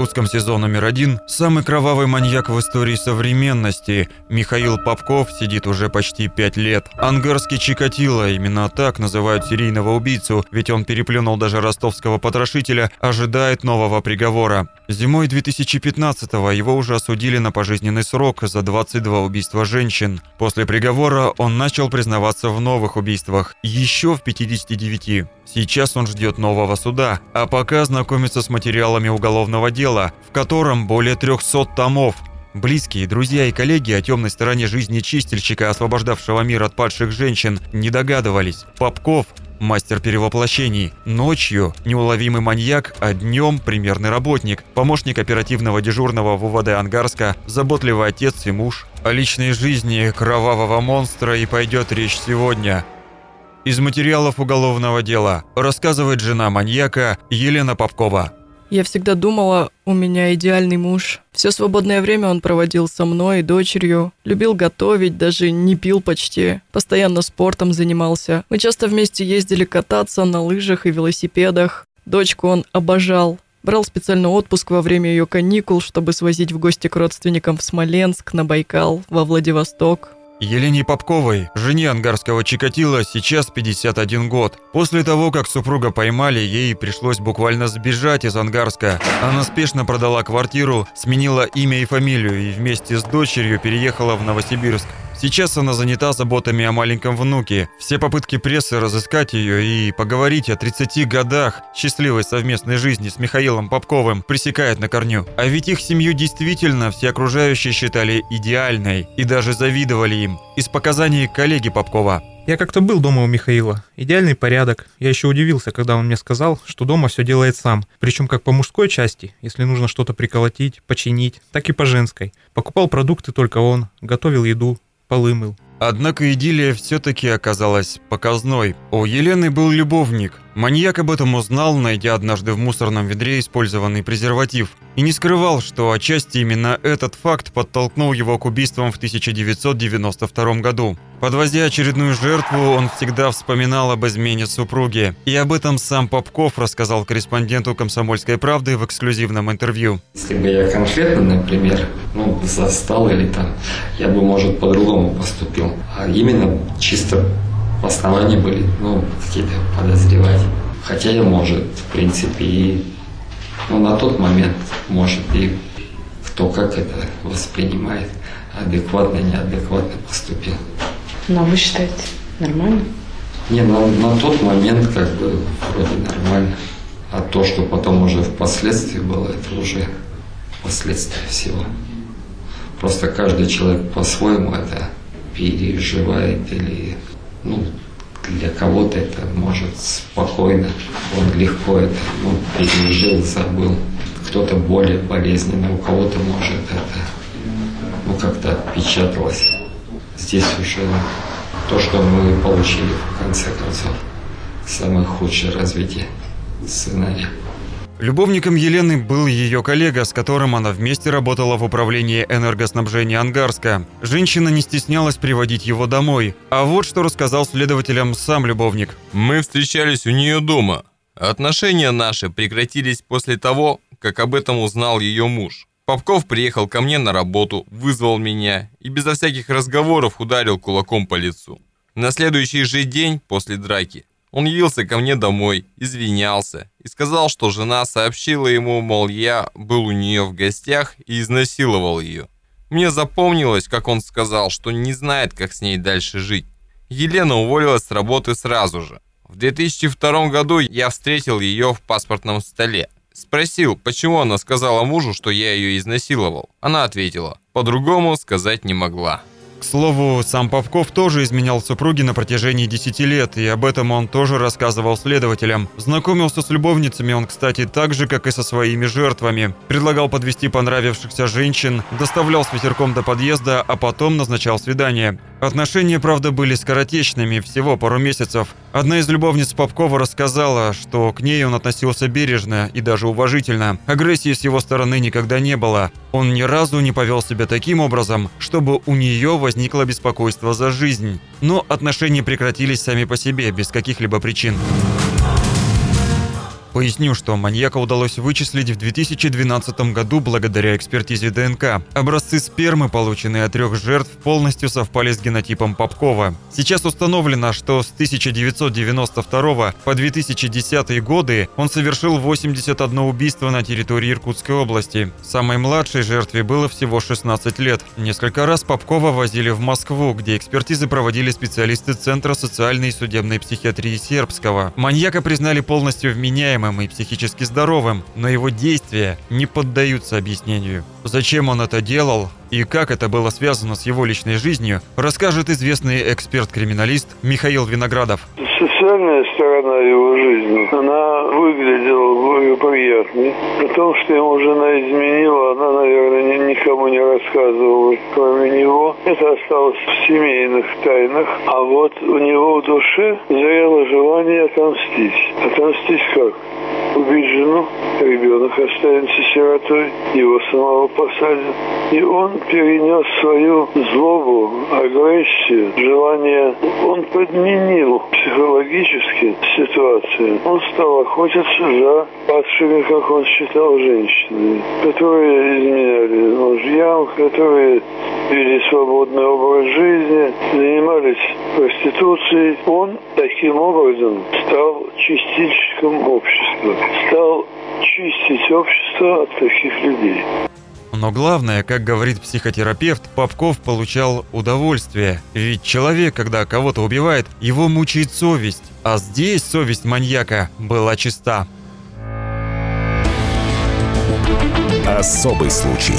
Иркутском СИЗО номер один самый кровавый маньяк в истории современности Михаил Попков сидит уже почти пять лет. Ангарский Чикатило, именно так называют серийного убийцу, ведь он переплюнул даже ростовского потрошителя, ожидает нового приговора. Зимой 2015-го его уже осудили на пожизненный срок за 22 убийства женщин. После приговора он начал признаваться в новых убийствах, еще в 59. Сейчас он ждет нового суда, а пока знакомится с материалами уголовного дела, в котором более 300 томов. Близкие, друзья и коллеги о темной стороне жизни чистильщика, освобождавшего мир от падших женщин, не догадывались. Попков – мастер перевоплощений, ночью – неуловимый маньяк, а днем – примерный работник, помощник оперативного дежурного в УВД Ангарска, заботливый отец и муж. О личной жизни кровавого монстра и пойдет речь сегодня – из материалов уголовного дела рассказывает жена маньяка Елена Попкова. Я всегда думала, у меня идеальный муж. Все свободное время он проводил со мной и дочерью. Любил готовить, даже не пил почти. Постоянно спортом занимался. Мы часто вместе ездили кататься на лыжах и велосипедах. Дочку он обожал. Брал специально отпуск во время ее каникул, чтобы свозить в гости к родственникам в Смоленск, на Байкал, во Владивосток. Елене Попковой, жене ангарского Чикатила, сейчас 51 год. После того, как супруга поймали, ей пришлось буквально сбежать из Ангарска. Она спешно продала квартиру, сменила имя и фамилию и вместе с дочерью переехала в Новосибирск. Сейчас она занята заботами о маленьком внуке. Все попытки прессы разыскать ее и поговорить о 30 годах счастливой совместной жизни с Михаилом Попковым пресекает на корню. А ведь их семью действительно все окружающие считали идеальной и даже завидовали им. Из показаний коллеги Попкова. Я как-то был дома у Михаила. Идеальный порядок. Я еще удивился, когда он мне сказал, что дома все делает сам. Причем как по мужской части, если нужно что-то приколотить, починить, так и по женской. Покупал продукты только он, готовил еду, полы мыл. Однако идиллия все-таки оказалась показной. У Елены был любовник. Маньяк об этом узнал, найдя однажды в мусорном ведре использованный презерватив. И не скрывал, что отчасти именно этот факт подтолкнул его к убийствам в 1992 году. Подвозя очередную жертву, он всегда вспоминал об измене супруги. И об этом сам Попков рассказал корреспонденту «Комсомольской правды» в эксклюзивном интервью. Если бы я конкретно, например, ну, застал или там, я бы, может, по-другому поступил. А именно чисто в основании были, ну, какие-то подозревать. Хотя я, может, в принципе, и ну, на тот момент, может, и кто как это воспринимает, адекватно, неадекватно поступил. Но вы считаете нормально? Не, на, на тот момент как бы вроде нормально. А то, что потом уже впоследствии было, это уже последствия всего. Просто каждый человек по-своему это переживает или, ну, для кого-то это может спокойно, он легко это ну, пережил, забыл. Кто-то более болезненно, у кого-то может это ну, как-то отпечаталось здесь уже то, что мы получили в конце концов, самое худшее развитие сценария. Любовником Елены был ее коллега, с которым она вместе работала в управлении энергоснабжения Ангарска. Женщина не стеснялась приводить его домой. А вот что рассказал следователям сам любовник. «Мы встречались у нее дома. Отношения наши прекратились после того, как об этом узнал ее муж. Попков приехал ко мне на работу, вызвал меня и безо всяких разговоров ударил кулаком по лицу. На следующий же день после драки он явился ко мне домой, извинялся и сказал, что жена сообщила ему, мол, я был у нее в гостях и изнасиловал ее. Мне запомнилось, как он сказал, что не знает, как с ней дальше жить. Елена уволилась с работы сразу же. В 2002 году я встретил ее в паспортном столе. Спросил, почему она сказала мужу, что я ее изнасиловал. Она ответила, по-другому сказать не могла. К слову, сам Попков тоже изменял супруге на протяжении 10 лет, и об этом он тоже рассказывал следователям. Знакомился с любовницами он, кстати, так же, как и со своими жертвами. Предлагал подвести понравившихся женщин, доставлял с ветерком до подъезда, а потом назначал свидание. Отношения, правда, были скоротечными, всего пару месяцев. Одна из любовниц Попкова рассказала, что к ней он относился бережно и даже уважительно. Агрессии с его стороны никогда не было. Он ни разу не повел себя таким образом, чтобы у нее возникло беспокойство за жизнь. Но отношения прекратились сами по себе, без каких-либо причин. Поясню, что маньяка удалось вычислить в 2012 году благодаря экспертизе ДНК. Образцы спермы, полученные от трех жертв, полностью совпали с генотипом Попкова. Сейчас установлено, что с 1992 по 2010 годы он совершил 81 убийство на территории Иркутской области. Самой младшей жертве было всего 16 лет. Несколько раз Попкова возили в Москву, где экспертизы проводили специалисты Центра социальной и судебной психиатрии Сербского. Маньяка признали полностью вменяемым вменяемым и психически здоровым, но его действия не поддаются объяснению. Зачем он это делал и как это было связано с его личной жизнью, расскажет известный эксперт-криминалист Михаил Виноградов. Социальная сторона его жизни, она выглядела благоприятной. О том, что ему жена изменила, она, наверное, никому не рассказывала, кроме него. Это осталось в семейных тайнах. А вот у него в душе зрело желание отомстить. Отомстить как? Убить жену, ребенок останется сиротой, его самого посадят. И он перенес свою злобу, агрессию, желание. Он подменил психологически ситуацию. Он стал охотиться за падшими, как он считал, женщинами, которые изменяли мужьям, которые вели свободный образ жизни, занимались проституцией. Он таким образом стал чистильщиком общества, стал чистить общество от таких людей. Но главное, как говорит психотерапевт, Попков получал удовольствие. Ведь человек, когда кого-то убивает, его мучает совесть. А здесь совесть маньяка была чиста. Особый случай.